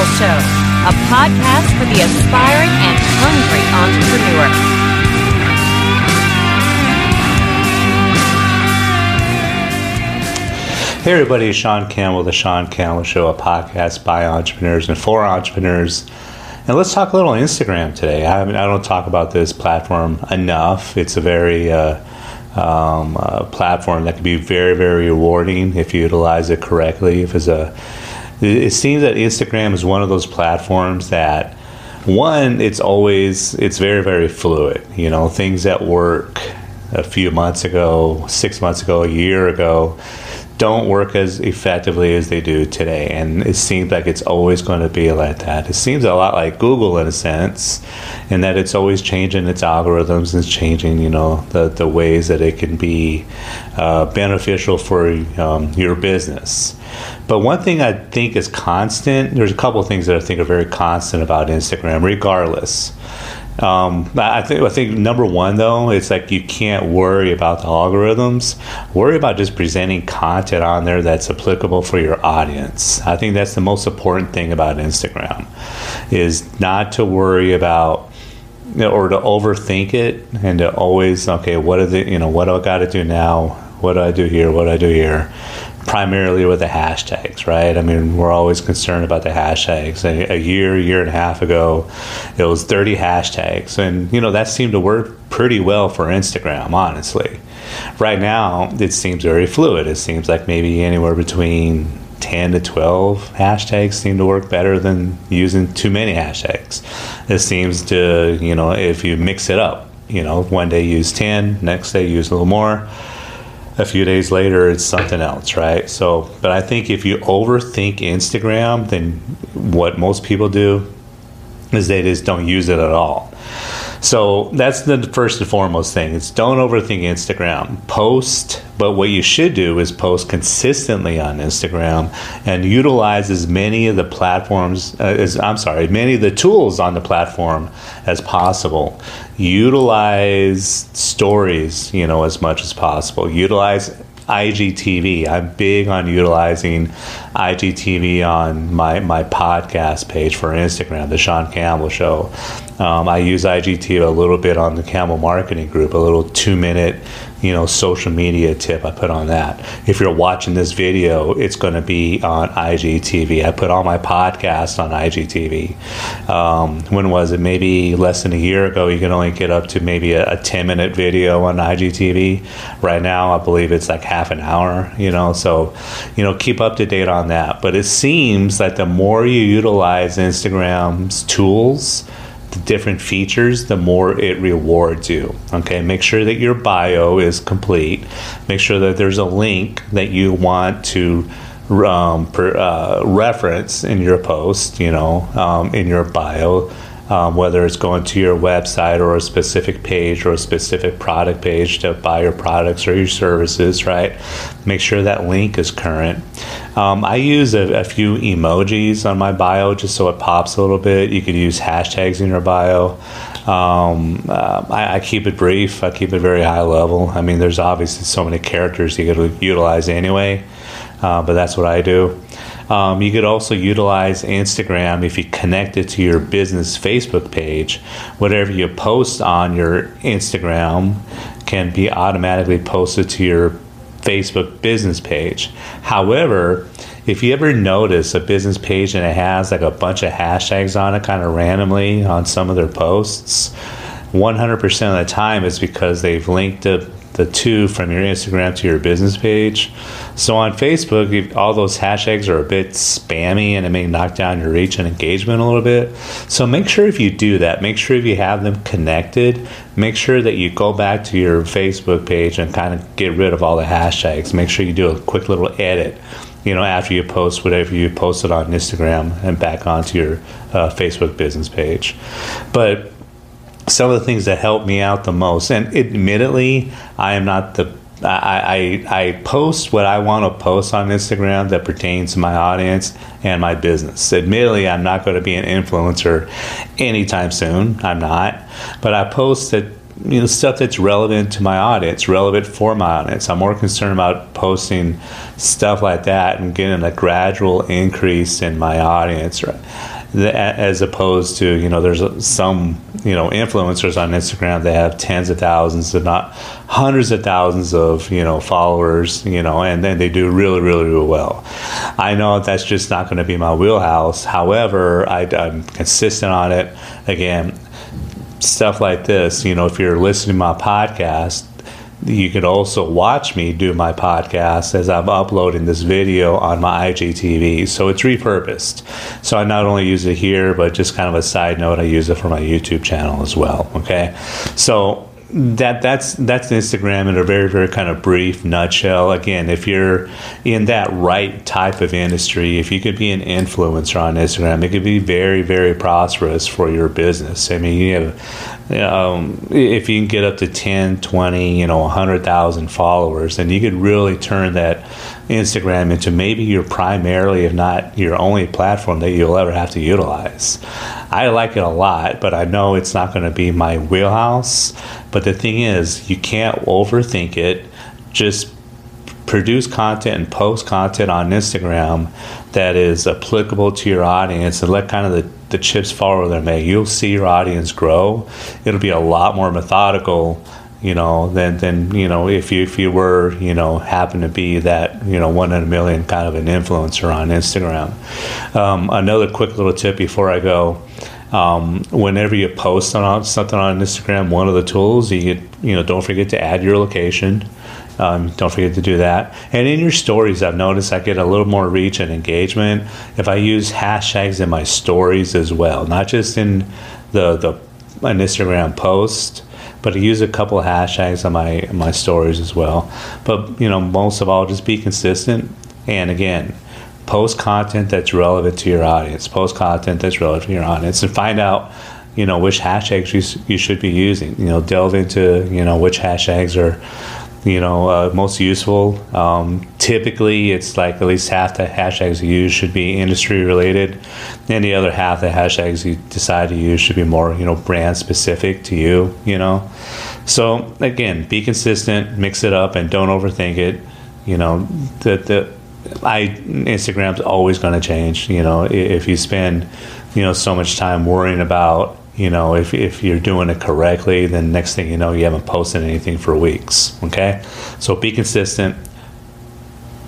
Show, a podcast for the aspiring and hungry entrepreneur. Hey everybody, it's Sean Campbell, the Sean Campbell Show, a podcast by entrepreneurs and for entrepreneurs. And let's talk a little Instagram today. I, I don't talk about this platform enough. It's a very uh, um, uh, platform that can be very, very rewarding if you utilize it correctly. If it's a, it seems that Instagram is one of those platforms that one, it's always it's very, very fluid. You know, things that work a few months ago, six months ago, a year ago don't work as effectively as they do today. And it seems like it's always going to be like that. It seems a lot like Google in a sense, in that it's always changing its algorithms and changing, you know, the, the ways that it can be uh, beneficial for um, your business. But one thing I think is constant, there's a couple of things that I think are very constant about Instagram, regardless. Um, I think I think number one though, it's like you can't worry about the algorithms. Worry about just presenting content on there that's applicable for your audience. I think that's the most important thing about Instagram, is not to worry about or to overthink it and to always okay, what are the you know what do I got to do now? What do I do here? What do I do here? Primarily with the hashtags, right? I mean, we're always concerned about the hashtags. A, a, year, year and a half ago, it was 30 hashtags. And, you know, that seemed to work pretty well for Instagram, honestly. Right now, it seems very fluid. It seems like maybe anywhere between 10 to 12 hashtags seem to work better than using too many hashtags. It seems to, you know, if you mix it up, you know, one day use 10, next day use a little more a few days later it's something else right? So but i think if you overthink instagram then what most people do is they just don't use it at all so that's the first and foremost thing is don't overthink instagram. Post but what you should do is post consistently on instagram and utilize as many of the platforms uh, as i'm sorry many of the tools on the platform as possible. Utilize stories you know as much as possible. Utilize IGTV. I'm big on utilizing IGTV on my, my podcast page for Instagram, The Sean Campbell Show. Um, I use IGTV a little bit on the Campbell Marketing Group, a little two minute you know social media tip I put on that. If you're watching this video, it's going to be on IGTV. I put all my podcasts on IGTV. Um, when was it? Maybe less than a year ago. You can only get up to maybe a, a 10 minute video on IGTV. Right now, I believe it's like half an hour. You know, so you know keep up to date on that. But it seems that the more you utilize Instagram's tools different features, the more it rewards you. Okay, make sure that your bio is complete. Make sure that there's a link that you want to um, per, uh, reference in your post, you know, um, in your bio um, whether it's going to your website or a specific page or a specific product page to buy your products or your services, right? Make sure that link is current. Um, I use a, a, few emojis on my bio just so it pops a little bit. You could use hashtags in your bio. Um, uh, I, I, keep it brief. I keep it very high level. I mean, there's obviously so many characters you could utilize anyway, uh, but that's what I do. Um, you could also utilize Instagram if you connect it to your business Facebook page. Whatever you post on your Instagram can be automatically posted to your Facebook business page. However, if you ever notice a business page and it has like a bunch of hashtags on it kind of randomly on some of their posts, 100% of the time it's because they've linked to the two from your Instagram to your business page. So on Facebook, all those hashtags are a bit spammy and it may knock down your reach and engagement a little bit. So make sure if you do that, make sure if you have them connected, make sure that you go back to your Facebook page and kind of get rid of all the hashtags. Make sure you do a quick little edit you know, after you post whatever you posted on Instagram and back onto your uh, Facebook business page. But some of the things that help me out the most. And admittedly, I am not the I, I, I post what I want to post on Instagram that pertains to my audience and my business. Admittedly, I'm not going to be an influencer anytime soon. I'm not, but I post that you know stuff that's relevant to my audience, relevant for my audience. I'm more concerned about posting stuff like that and getting a gradual increase in my audience. Right? As opposed to you know there's some you know influencers on Instagram that have tens of thousands if not hundreds of thousands of you know followers you know and then they do really really really well. I know that's just not going to be my wheelhouse. However I, I'm consistent on it. Again stuff like this you know if you're listening to my podcast you could also watch me do my podcast as I'm uploading this video on my IGTV. So it's repurposed. So I not only use it here, but just kind of a side note, I use it for my YouTube channel as well. Okay. So that that's that's Instagram in a very very kind of brief nutshell. Again, if you're in that right type of industry, if you could be an influencer on Instagram, it could be very very prosperous for your business. I mean, you have um, if you can get up to 10, 20, you know, 100,000 followers, then you could really turn that Instagram into maybe your primarily, if not your only platform that you'll ever have to utilize. I like it a lot, but I know it's not going to be my wheelhouse. But the thing is, you can't overthink it. Just produce content and post content on Instagram that is applicable to your audience and let kind of the, the chips fall where they may. You'll see your audience grow. It'll be a lot more methodical you know, than than you know if you if you were you know happen to be that you know one in a million kind of an influencer on Instagram. Um, another quick little tip before I go. Um, whenever you post on something on Instagram, one of the tools you you know, don't forget to add your location. Um, don't forget to do that. And in your stories, I've noticed I get a little more reach and engagement if I use hashtags in my stories as well, not just in the the an Instagram post but I use a couple of hashtags on my my stories as well. But you know, most of all, just be consistent. And again, post content that's relevant to your audience. Post content that's relevant to your audience, and find out you know which hashtags you, you should be using. You know, delve into you know which hashtags are you know uh, most useful. Um, typically, it's like at least half the hashtags you use should be industry related, and the other half the hashtags you decide to use should be more you know brand specific to you. You know, so again, be consistent, mix it up, and don't overthink it. You know, the the I Instagram's always going to change. You know, if you spend you know so much time worrying about you know, if, if you're doing it correctly, then next thing you know, you haven't posted anything for weeks. Okay, so be consistent.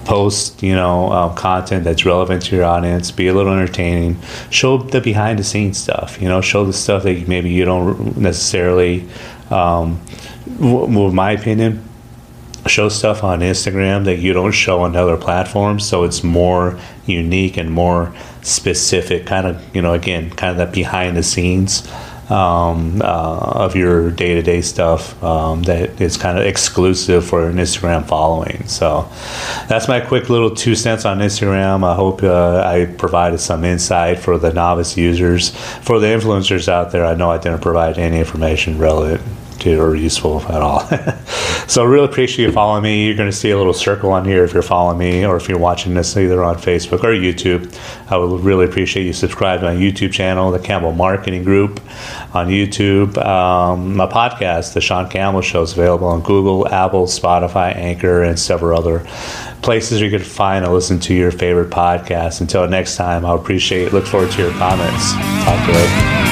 Post, you know, uh, content that's relevant to your audience. Be a little entertaining. Show the behind the scenes stuff. You know, show the stuff that maybe you don't necessarily. Um, my opinion, show stuff on Instagram that you don't show on other platforms. So it's more unique and more specific, kind of, you know, again, kind of that behind the scenes um, uh, of your day to day stuff um, that is kind of exclusive for an Instagram following. So that's my quick little two cents on Instagram. I hope uh, I provided some insight for the novice users. For the influencers out there, I know I didn't provide any information relevant to or useful at all. so I really appreciate you following me. You're going to see a little circle on here if you're following me or if you're watching this either on Facebook or YouTube. I would really appreciate you subscribe to my YouTube channel, the Campbell Marketing Group on YouTube. Um, my podcast, The Sean Campbell Show, is available on Google, Apple, Spotify, Anchor, and several other places you can find and listen to your favorite podcast. Until next time, I appreciate. Look forward to your comments. Talk to you.